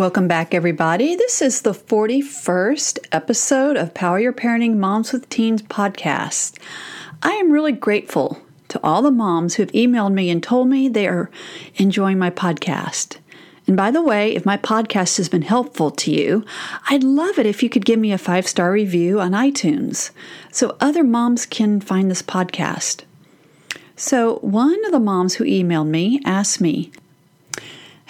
Welcome back, everybody. This is the 41st episode of Power Your Parenting Moms with Teens podcast. I am really grateful to all the moms who have emailed me and told me they are enjoying my podcast. And by the way, if my podcast has been helpful to you, I'd love it if you could give me a five star review on iTunes so other moms can find this podcast. So, one of the moms who emailed me asked me,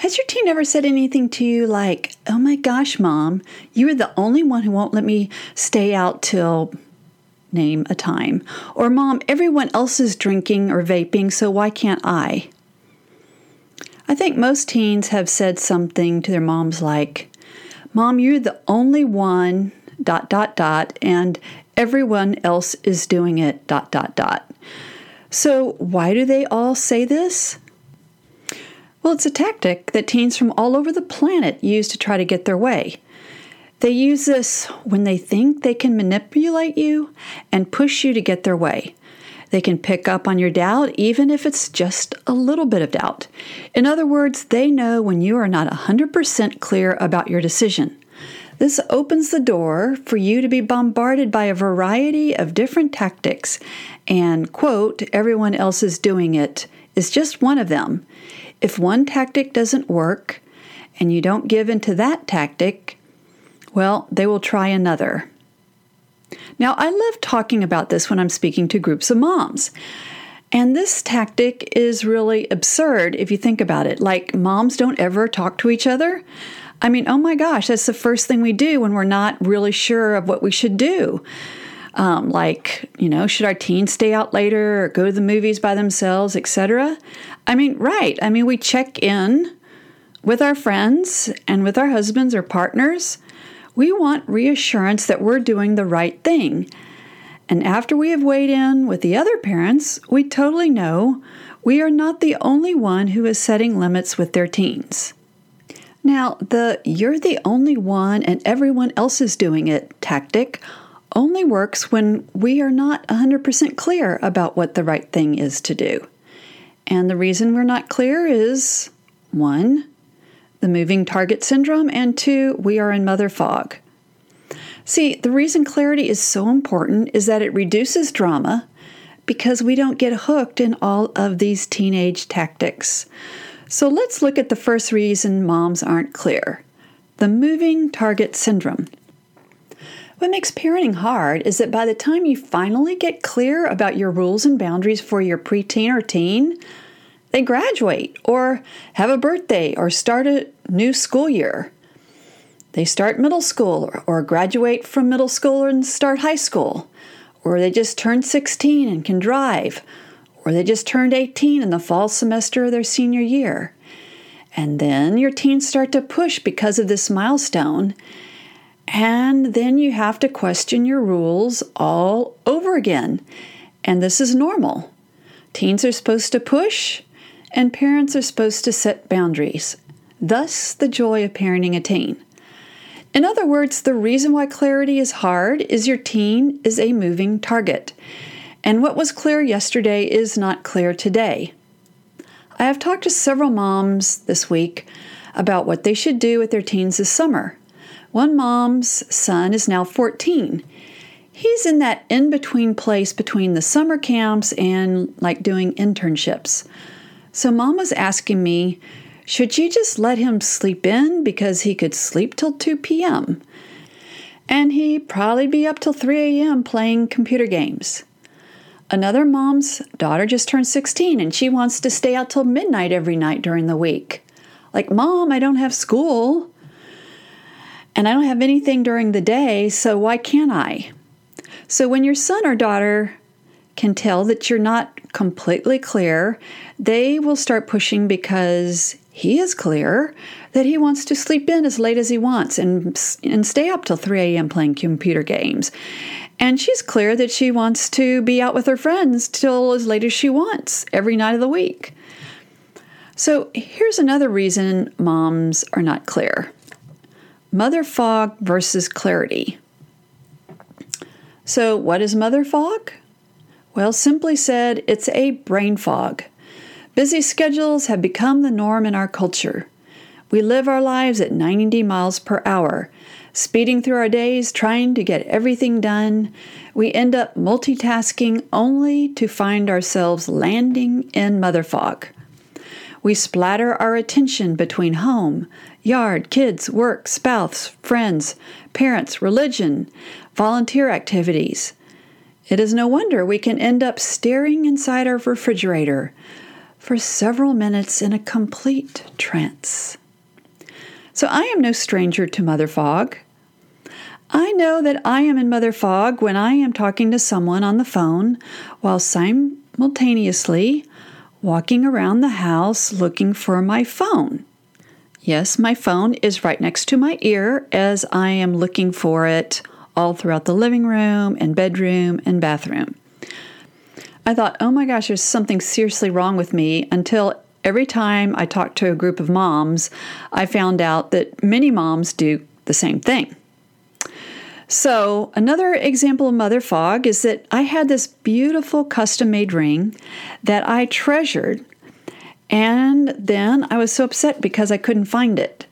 has your teen ever said anything to you like, oh my gosh, mom, you are the only one who won't let me stay out till name a time? Or, mom, everyone else is drinking or vaping, so why can't I? I think most teens have said something to their moms like, Mom, you're the only one, dot, dot, dot, and everyone else is doing it, dot, dot, dot. So, why do they all say this? Well, it's a tactic that teens from all over the planet use to try to get their way. They use this when they think they can manipulate you and push you to get their way. They can pick up on your doubt, even if it's just a little bit of doubt. In other words, they know when you are not 100% clear about your decision. This opens the door for you to be bombarded by a variety of different tactics, and, quote, everyone else is doing it is just one of them. If one tactic doesn't work and you don't give into that tactic, well, they will try another. Now, I love talking about this when I'm speaking to groups of moms. And this tactic is really absurd if you think about it. Like, moms don't ever talk to each other. I mean, oh my gosh, that's the first thing we do when we're not really sure of what we should do. Um, like, you know, should our teens stay out later or go to the movies by themselves, etc.? I mean, right. I mean, we check in with our friends and with our husbands or partners. We want reassurance that we're doing the right thing. And after we have weighed in with the other parents, we totally know we are not the only one who is setting limits with their teens. Now, the you're the only one and everyone else is doing it tactic only works when we are not 100% clear about what the right thing is to do. And the reason we're not clear is one, the moving target syndrome, and two, we are in mother fog. See, the reason clarity is so important is that it reduces drama because we don't get hooked in all of these teenage tactics. So let's look at the first reason moms aren't clear the moving target syndrome. What makes parenting hard is that by the time you finally get clear about your rules and boundaries for your preteen or teen, they graduate or have a birthday or start a new school year. They start middle school or graduate from middle school and start high school. Or they just turned 16 and can drive. Or they just turned 18 in the fall semester of their senior year. And then your teens start to push because of this milestone and then you have to question your rules all over again. And this is normal. Teens are supposed to push, and parents are supposed to set boundaries. Thus, the joy of parenting a teen. In other words, the reason why clarity is hard is your teen is a moving target. And what was clear yesterday is not clear today. I have talked to several moms this week about what they should do with their teens this summer. One mom's son is now 14. He's in that in between place between the summer camps and like doing internships. So, mom was asking me, should she just let him sleep in because he could sleep till 2 p.m.? And he'd probably be up till 3 a.m. playing computer games. Another mom's daughter just turned 16 and she wants to stay out till midnight every night during the week. Like, Mom, I don't have school and I don't have anything during the day, so why can't I? So when your son or daughter can tell that you're not completely clear, they will start pushing because he is clear that he wants to sleep in as late as he wants and, and stay up till 3 a.m. playing computer games. And she's clear that she wants to be out with her friends till as late as she wants every night of the week. So here's another reason moms are not clear mother fog versus clarity. So, what is mother fog? Well, simply said, it's a brain fog. Busy schedules have become the norm in our culture. We live our lives at 90 miles per hour, speeding through our days, trying to get everything done. We end up multitasking only to find ourselves landing in mother fog. We splatter our attention between home, yard, kids, work, spouse, friends, parents, religion, volunteer activities. It is no wonder we can end up staring inside our refrigerator for several minutes in a complete trance. So I am no stranger to mother fog. I know that I am in mother fog when I am talking to someone on the phone while simultaneously walking around the house looking for my phone. Yes, my phone is right next to my ear as I am looking for it all throughout the living room and bedroom and bathroom. I thought, oh my gosh, there's something seriously wrong with me until every time I talked to a group of moms, I found out that many moms do the same thing. So, another example of mother fog is that I had this beautiful custom made ring that I treasured, and then I was so upset because I couldn't find it.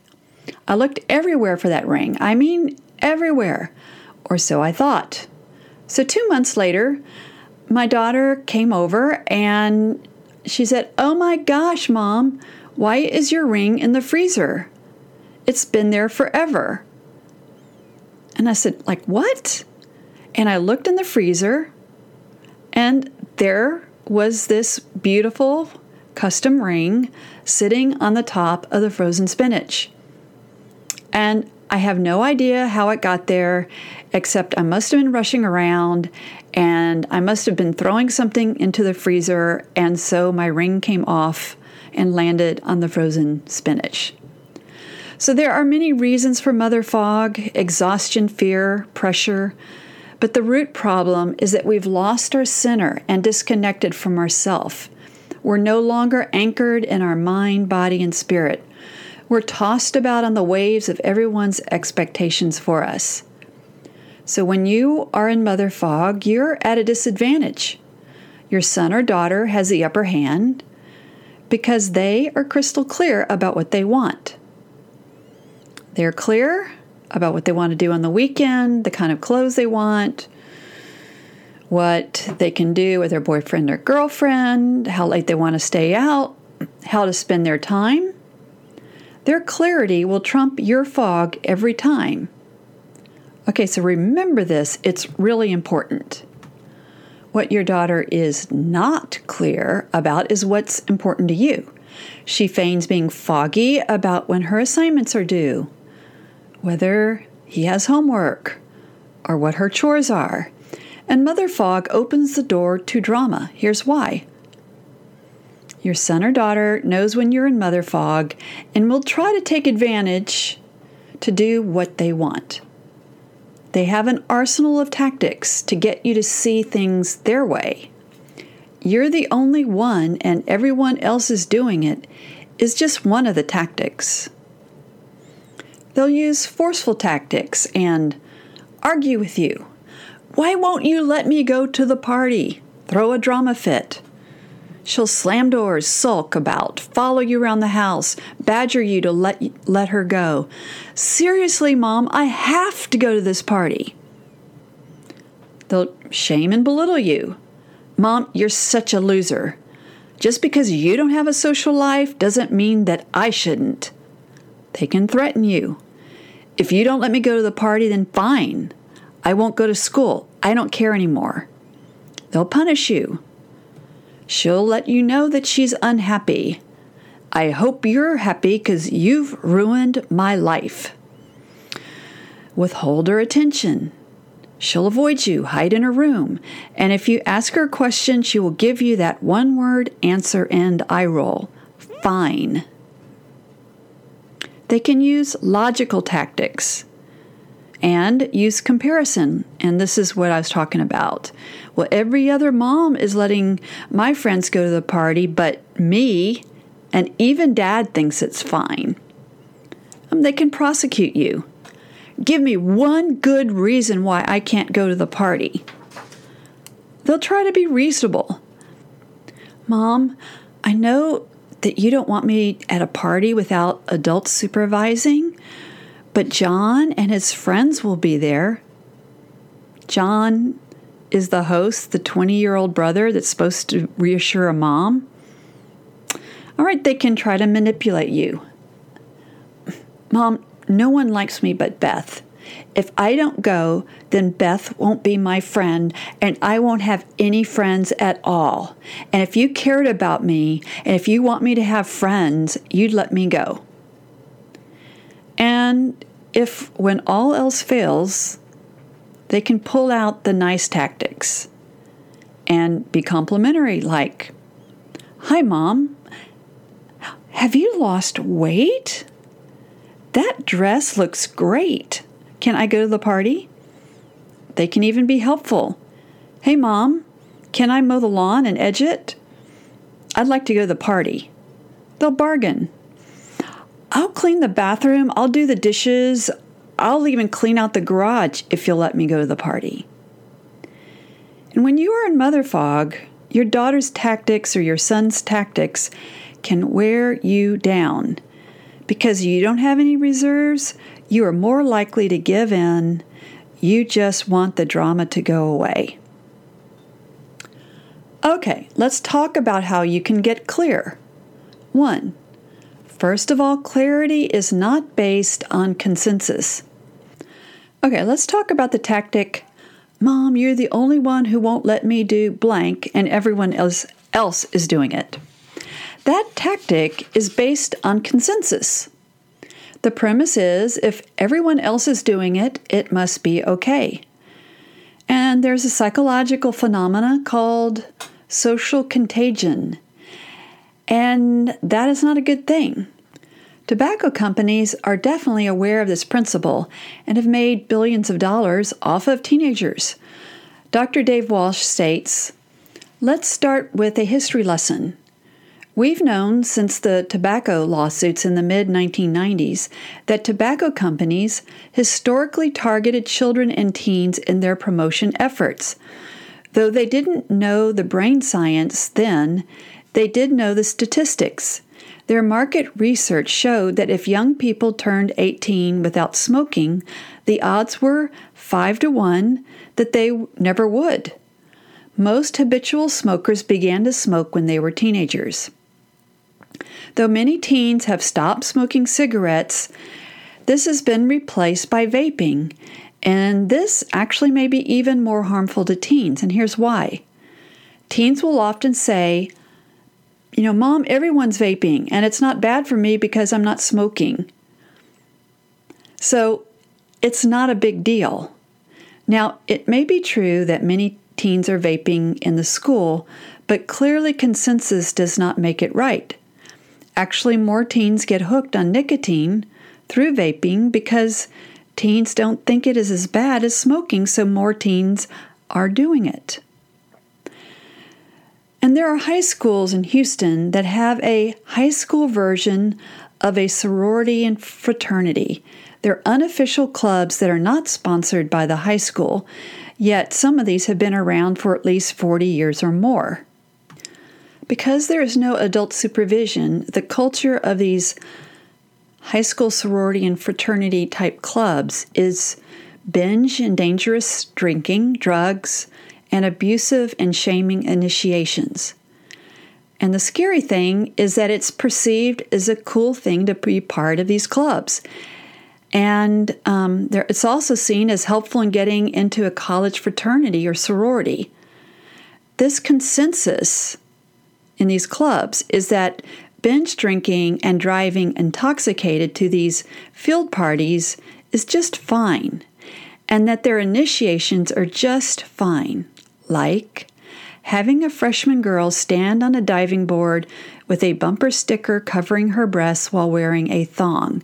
I looked everywhere for that ring. I mean, everywhere or so I thought. So, two months later, my daughter came over and she said, Oh my gosh, mom, why is your ring in the freezer? It's been there forever. And I said, Like what? And I looked in the freezer and there was this beautiful custom ring sitting on the top of the frozen spinach. And I have no idea how it got there, except I must have been rushing around and I must have been throwing something into the freezer, and so my ring came off and landed on the frozen spinach. So there are many reasons for mother fog exhaustion, fear, pressure. But the root problem is that we've lost our center and disconnected from ourself. We're no longer anchored in our mind, body, and spirit. We're tossed about on the waves of everyone's expectations for us. So when you are in mother fog, you're at a disadvantage. Your son or daughter has the upper hand because they are crystal clear about what they want. They're clear about what they want to do on the weekend, the kind of clothes they want, what they can do with their boyfriend or girlfriend, how late they want to stay out, how to spend their time. Their clarity will trump your fog every time. Okay, so remember this, it's really important. What your daughter is not clear about is what's important to you. She feigns being foggy about when her assignments are due, whether he has homework, or what her chores are. And Mother Fog opens the door to drama. Here's why your son or daughter knows when you're in mother fog and will try to take advantage to do what they want. They have an arsenal of tactics to get you to see things their way. You're the only one, and everyone else is doing it, is just one of the tactics. They'll use forceful tactics and argue with you. Why won't you let me go to the party? Throw a drama fit. She'll slam doors, sulk about, follow you around the house, badger you to let, let her go. Seriously, Mom, I have to go to this party. They'll shame and belittle you. Mom, you're such a loser. Just because you don't have a social life doesn't mean that I shouldn't. They can threaten you. If you don't let me go to the party, then fine. I won't go to school. I don't care anymore. They'll punish you. She'll let you know that she's unhappy. I hope you're happy because you've ruined my life. Withhold her attention. She'll avoid you, hide in her room, and if you ask her a question, she will give you that one word answer and eye roll. Fine. They can use logical tactics and use comparison. And this is what I was talking about. Well, every other mom is letting my friends go to the party, but me and even dad thinks it's fine. Um, they can prosecute you. Give me one good reason why I can't go to the party. They'll try to be reasonable. Mom, I know that you don't want me at a party without adults supervising, but John and his friends will be there. John is the host, the 20 year old brother that's supposed to reassure a mom. All right, they can try to manipulate you. Mom, no one likes me but Beth. If I don't go, then Beth won't be my friend and I won't have any friends at all. And if you cared about me and if you want me to have friends, you'd let me go. And if, when all else fails, they can pull out the nice tactics and be complimentary, like, Hi, Mom. Have you lost weight? That dress looks great. Can I go to the party? They can even be helpful. Hey, Mom, can I mow the lawn and edge it? I'd like to go to the party. They'll bargain. I'll clean the bathroom, I'll do the dishes, I'll even clean out the garage if you'll let me go to the party. And when you are in mother fog, your daughter's tactics or your son's tactics can wear you down. Because you don't have any reserves, you are more likely to give in. You just want the drama to go away. Okay, let's talk about how you can get clear. One, first of all, clarity is not based on consensus. Okay, let's talk about the tactic Mom, you're the only one who won't let me do blank, and everyone else, else is doing it. That tactic is based on consensus. The premise is if everyone else is doing it, it must be okay. And there's a psychological phenomena called social contagion. And that is not a good thing. Tobacco companies are definitely aware of this principle and have made billions of dollars off of teenagers. Dr. Dave Walsh states Let's start with a history lesson. We've known since the tobacco lawsuits in the mid 1990s that tobacco companies historically targeted children and teens in their promotion efforts. Though they didn't know the brain science then, they did know the statistics. Their market research showed that if young people turned 18 without smoking, the odds were 5 to 1 that they never would. Most habitual smokers began to smoke when they were teenagers. Though many teens have stopped smoking cigarettes, this has been replaced by vaping. And this actually may be even more harmful to teens. And here's why teens will often say, You know, mom, everyone's vaping, and it's not bad for me because I'm not smoking. So it's not a big deal. Now, it may be true that many teens are vaping in the school, but clearly consensus does not make it right. Actually, more teens get hooked on nicotine through vaping because teens don't think it is as bad as smoking, so more teens are doing it. And there are high schools in Houston that have a high school version of a sorority and fraternity. They're unofficial clubs that are not sponsored by the high school, yet some of these have been around for at least 40 years or more. Because there is no adult supervision, the culture of these high school sorority and fraternity type clubs is binge and dangerous drinking, drugs, and abusive and shaming initiations. And the scary thing is that it's perceived as a cool thing to be part of these clubs. And um, there, it's also seen as helpful in getting into a college fraternity or sorority. This consensus in these clubs is that binge drinking and driving intoxicated to these field parties is just fine, and that their initiations are just fine, like having a freshman girl stand on a diving board with a bumper sticker covering her breasts while wearing a thong,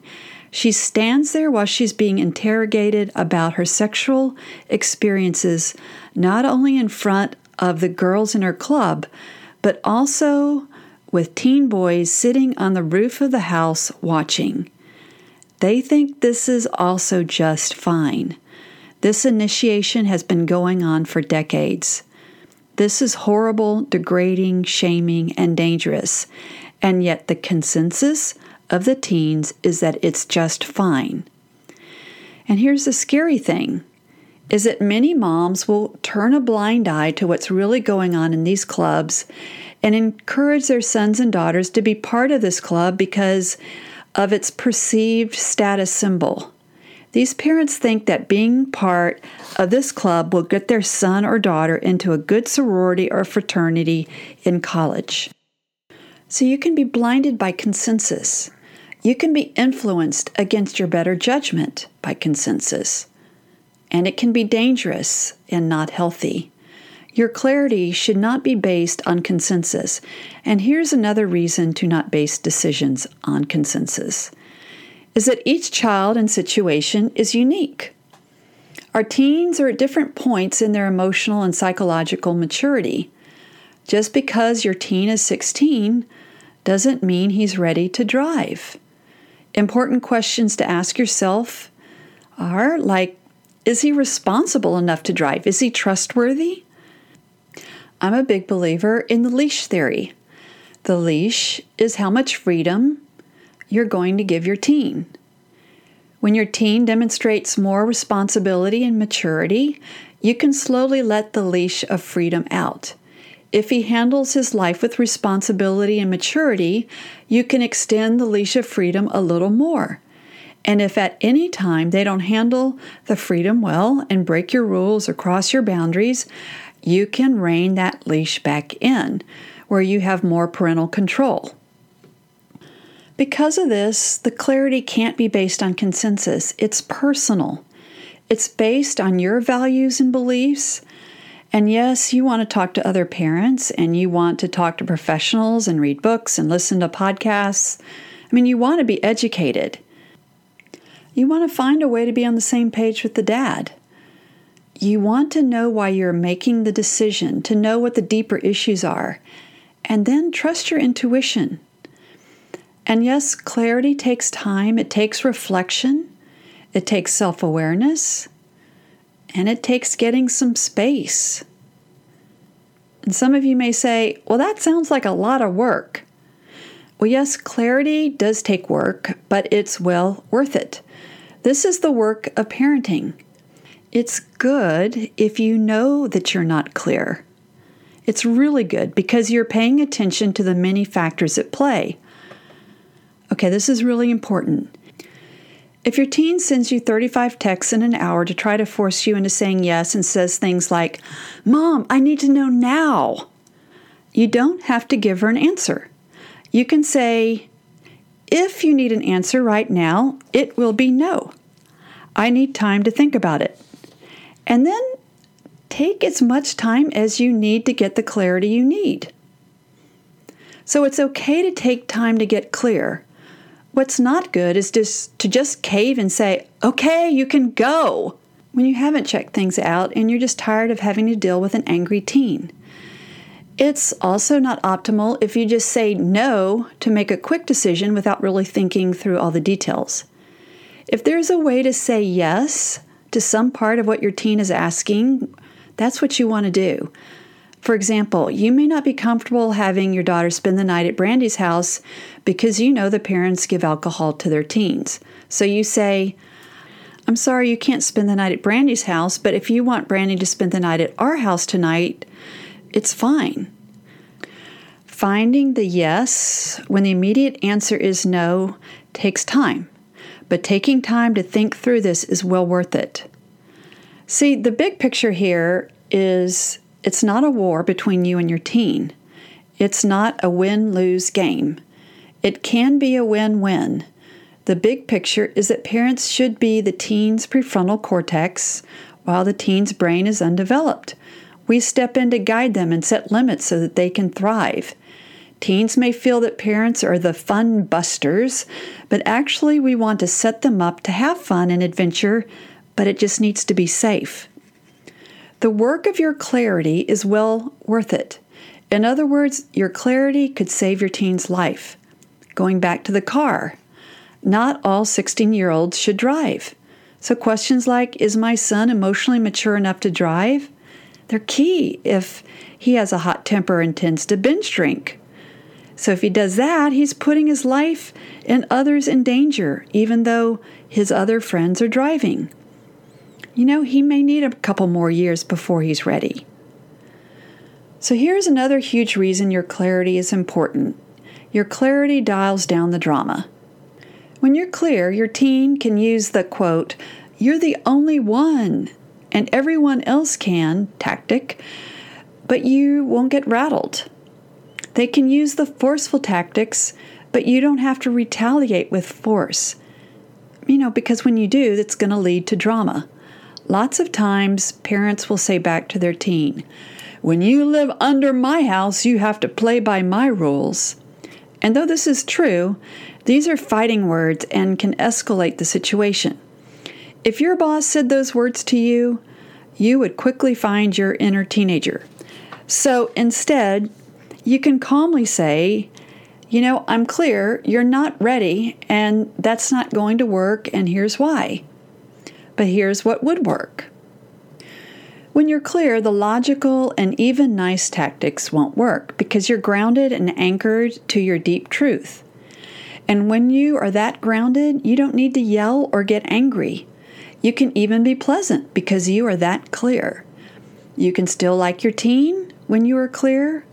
She stands there while she's being interrogated about her sexual experiences, not only in front of the girls in her club, but also with teen boys sitting on the roof of the house watching. They think this is also just fine. This initiation has been going on for decades. This is horrible, degrading, shaming, and dangerous. And yet, the consensus of the teens is that it's just fine. And here's the scary thing is that many moms will turn a blind eye to what's really going on in these clubs and encourage their sons and daughters to be part of this club because of its perceived status symbol. These parents think that being part of this club will get their son or daughter into a good sorority or fraternity in college. So you can be blinded by consensus. You can be influenced against your better judgment by consensus. And it can be dangerous and not healthy. Your clarity should not be based on consensus. And here's another reason to not base decisions on consensus is that each child and situation is unique. Our teens are at different points in their emotional and psychological maturity. Just because your teen is 16 doesn't mean he's ready to drive. Important questions to ask yourself are like Is he responsible enough to drive? Is he trustworthy? I'm a big believer in the leash theory. The leash is how much freedom you're going to give your teen. When your teen demonstrates more responsibility and maturity, you can slowly let the leash of freedom out. If he handles his life with responsibility and maturity, you can extend the leash of freedom a little more. And if at any time they don't handle the freedom well and break your rules or cross your boundaries, you can rein that leash back in where you have more parental control. Because of this, the clarity can't be based on consensus, it's personal. It's based on your values and beliefs. And yes, you want to talk to other parents and you want to talk to professionals and read books and listen to podcasts. I mean, you want to be educated. You want to find a way to be on the same page with the dad. You want to know why you're making the decision, to know what the deeper issues are, and then trust your intuition. And yes, clarity takes time, it takes reflection, it takes self awareness, and it takes getting some space. And some of you may say, well, that sounds like a lot of work. Well, yes, clarity does take work, but it's well worth it. This is the work of parenting. It's good if you know that you're not clear. It's really good because you're paying attention to the many factors at play. Okay, this is really important. If your teen sends you 35 texts in an hour to try to force you into saying yes and says things like, Mom, I need to know now, you don't have to give her an answer. You can say, If you need an answer right now, it will be no. I need time to think about it. And then take as much time as you need to get the clarity you need. So it's okay to take time to get clear. What's not good is just to just cave and say, "Okay, you can go." When you haven't checked things out and you're just tired of having to deal with an angry teen. It's also not optimal if you just say no to make a quick decision without really thinking through all the details. If there's a way to say yes to some part of what your teen is asking, that's what you want to do. For example, you may not be comfortable having your daughter spend the night at Brandy's house because you know the parents give alcohol to their teens. So you say, I'm sorry you can't spend the night at Brandy's house, but if you want Brandy to spend the night at our house tonight, it's fine. Finding the yes when the immediate answer is no takes time, but taking time to think through this is well worth it. See, the big picture here is it's not a war between you and your teen. It's not a win lose game. It can be a win win. The big picture is that parents should be the teen's prefrontal cortex while the teen's brain is undeveloped. We step in to guide them and set limits so that they can thrive. Teens may feel that parents are the fun busters, but actually, we want to set them up to have fun and adventure, but it just needs to be safe. The work of your clarity is well worth it. In other words, your clarity could save your teen's life. Going back to the car, not all 16 year olds should drive. So, questions like Is my son emotionally mature enough to drive? They're key if he has a hot temper and tends to binge drink. So, if he does that, he's putting his life and others in danger, even though his other friends are driving. You know, he may need a couple more years before he's ready. So, here's another huge reason your clarity is important your clarity dials down the drama. When you're clear, your teen can use the quote, you're the only one and everyone else can tactic, but you won't get rattled. They can use the forceful tactics, but you don't have to retaliate with force. You know, because when you do, that's going to lead to drama. Lots of times, parents will say back to their teen, When you live under my house, you have to play by my rules. And though this is true, these are fighting words and can escalate the situation. If your boss said those words to you, you would quickly find your inner teenager. So instead, you can calmly say, You know, I'm clear, you're not ready, and that's not going to work, and here's why. But here's what would work. When you're clear, the logical and even nice tactics won't work because you're grounded and anchored to your deep truth. And when you are that grounded, you don't need to yell or get angry. You can even be pleasant because you are that clear. You can still like your teen when you are clear.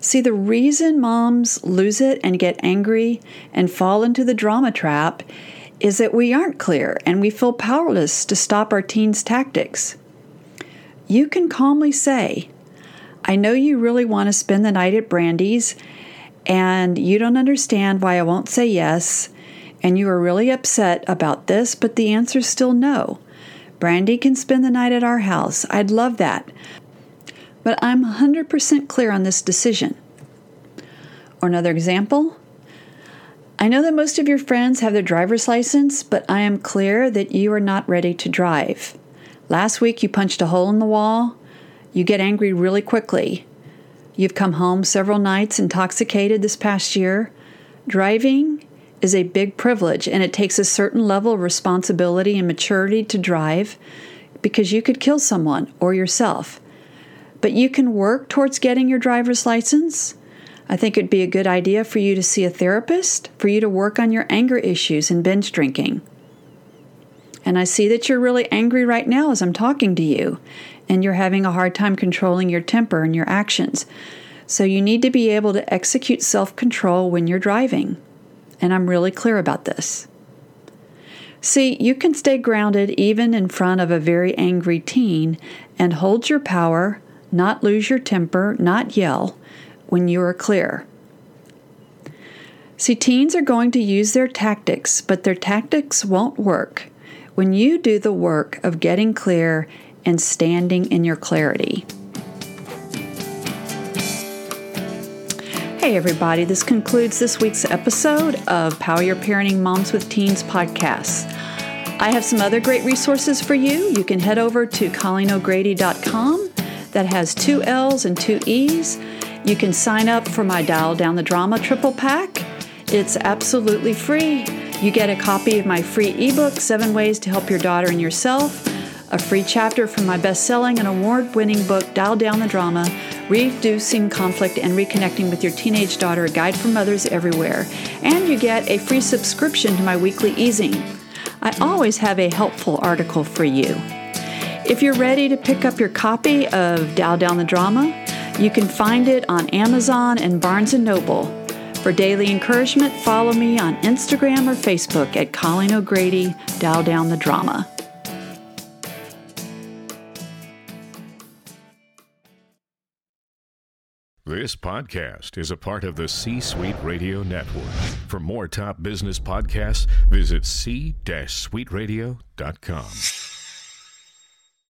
See, the reason moms lose it and get angry and fall into the drama trap is that we aren't clear and we feel powerless to stop our teens' tactics. You can calmly say, I know you really want to spend the night at Brandy's and you don't understand why I won't say yes, and you are really upset about this, but the answer is still no. Brandy can spend the night at our house. I'd love that. But I'm 100% clear on this decision. Or another example I know that most of your friends have their driver's license, but I am clear that you are not ready to drive. Last week you punched a hole in the wall. You get angry really quickly. You've come home several nights intoxicated this past year. Driving is a big privilege, and it takes a certain level of responsibility and maturity to drive because you could kill someone or yourself. But you can work towards getting your driver's license. I think it'd be a good idea for you to see a therapist, for you to work on your anger issues and binge drinking. And I see that you're really angry right now as I'm talking to you and you're having a hard time controlling your temper and your actions. So you need to be able to execute self control when you're driving. And I'm really clear about this. See, you can stay grounded even in front of a very angry teen and hold your power, not lose your temper, not yell when you are clear. See, teens are going to use their tactics, but their tactics won't work when you do the work of getting clear and standing in your clarity. Hey, everybody, this concludes this week's episode of Power Your Parenting Moms with Teens podcast. I have some other great resources for you. You can head over to ColleenO'Grady.com that has two L's and two E's. You can sign up for my Dial Down the Drama triple pack. It's absolutely free. You get a copy of my free ebook, Seven Ways to Help Your Daughter and Yourself a free chapter from my best selling and award winning book, Dial Down the Drama Reducing Conflict and Reconnecting with Your Teenage Daughter, a guide for mothers everywhere. And you get a free subscription to my weekly ezine. I always have a helpful article for you. If you're ready to pick up your copy of Dial Down the Drama, you can find it on Amazon and Barnes & Noble. For daily encouragement, follow me on Instagram or Facebook at Colleen O'Grady, Dial Down the Drama. This podcast is a part of the C Suite Radio Network. For more top business podcasts, visit c-suiteradio.com.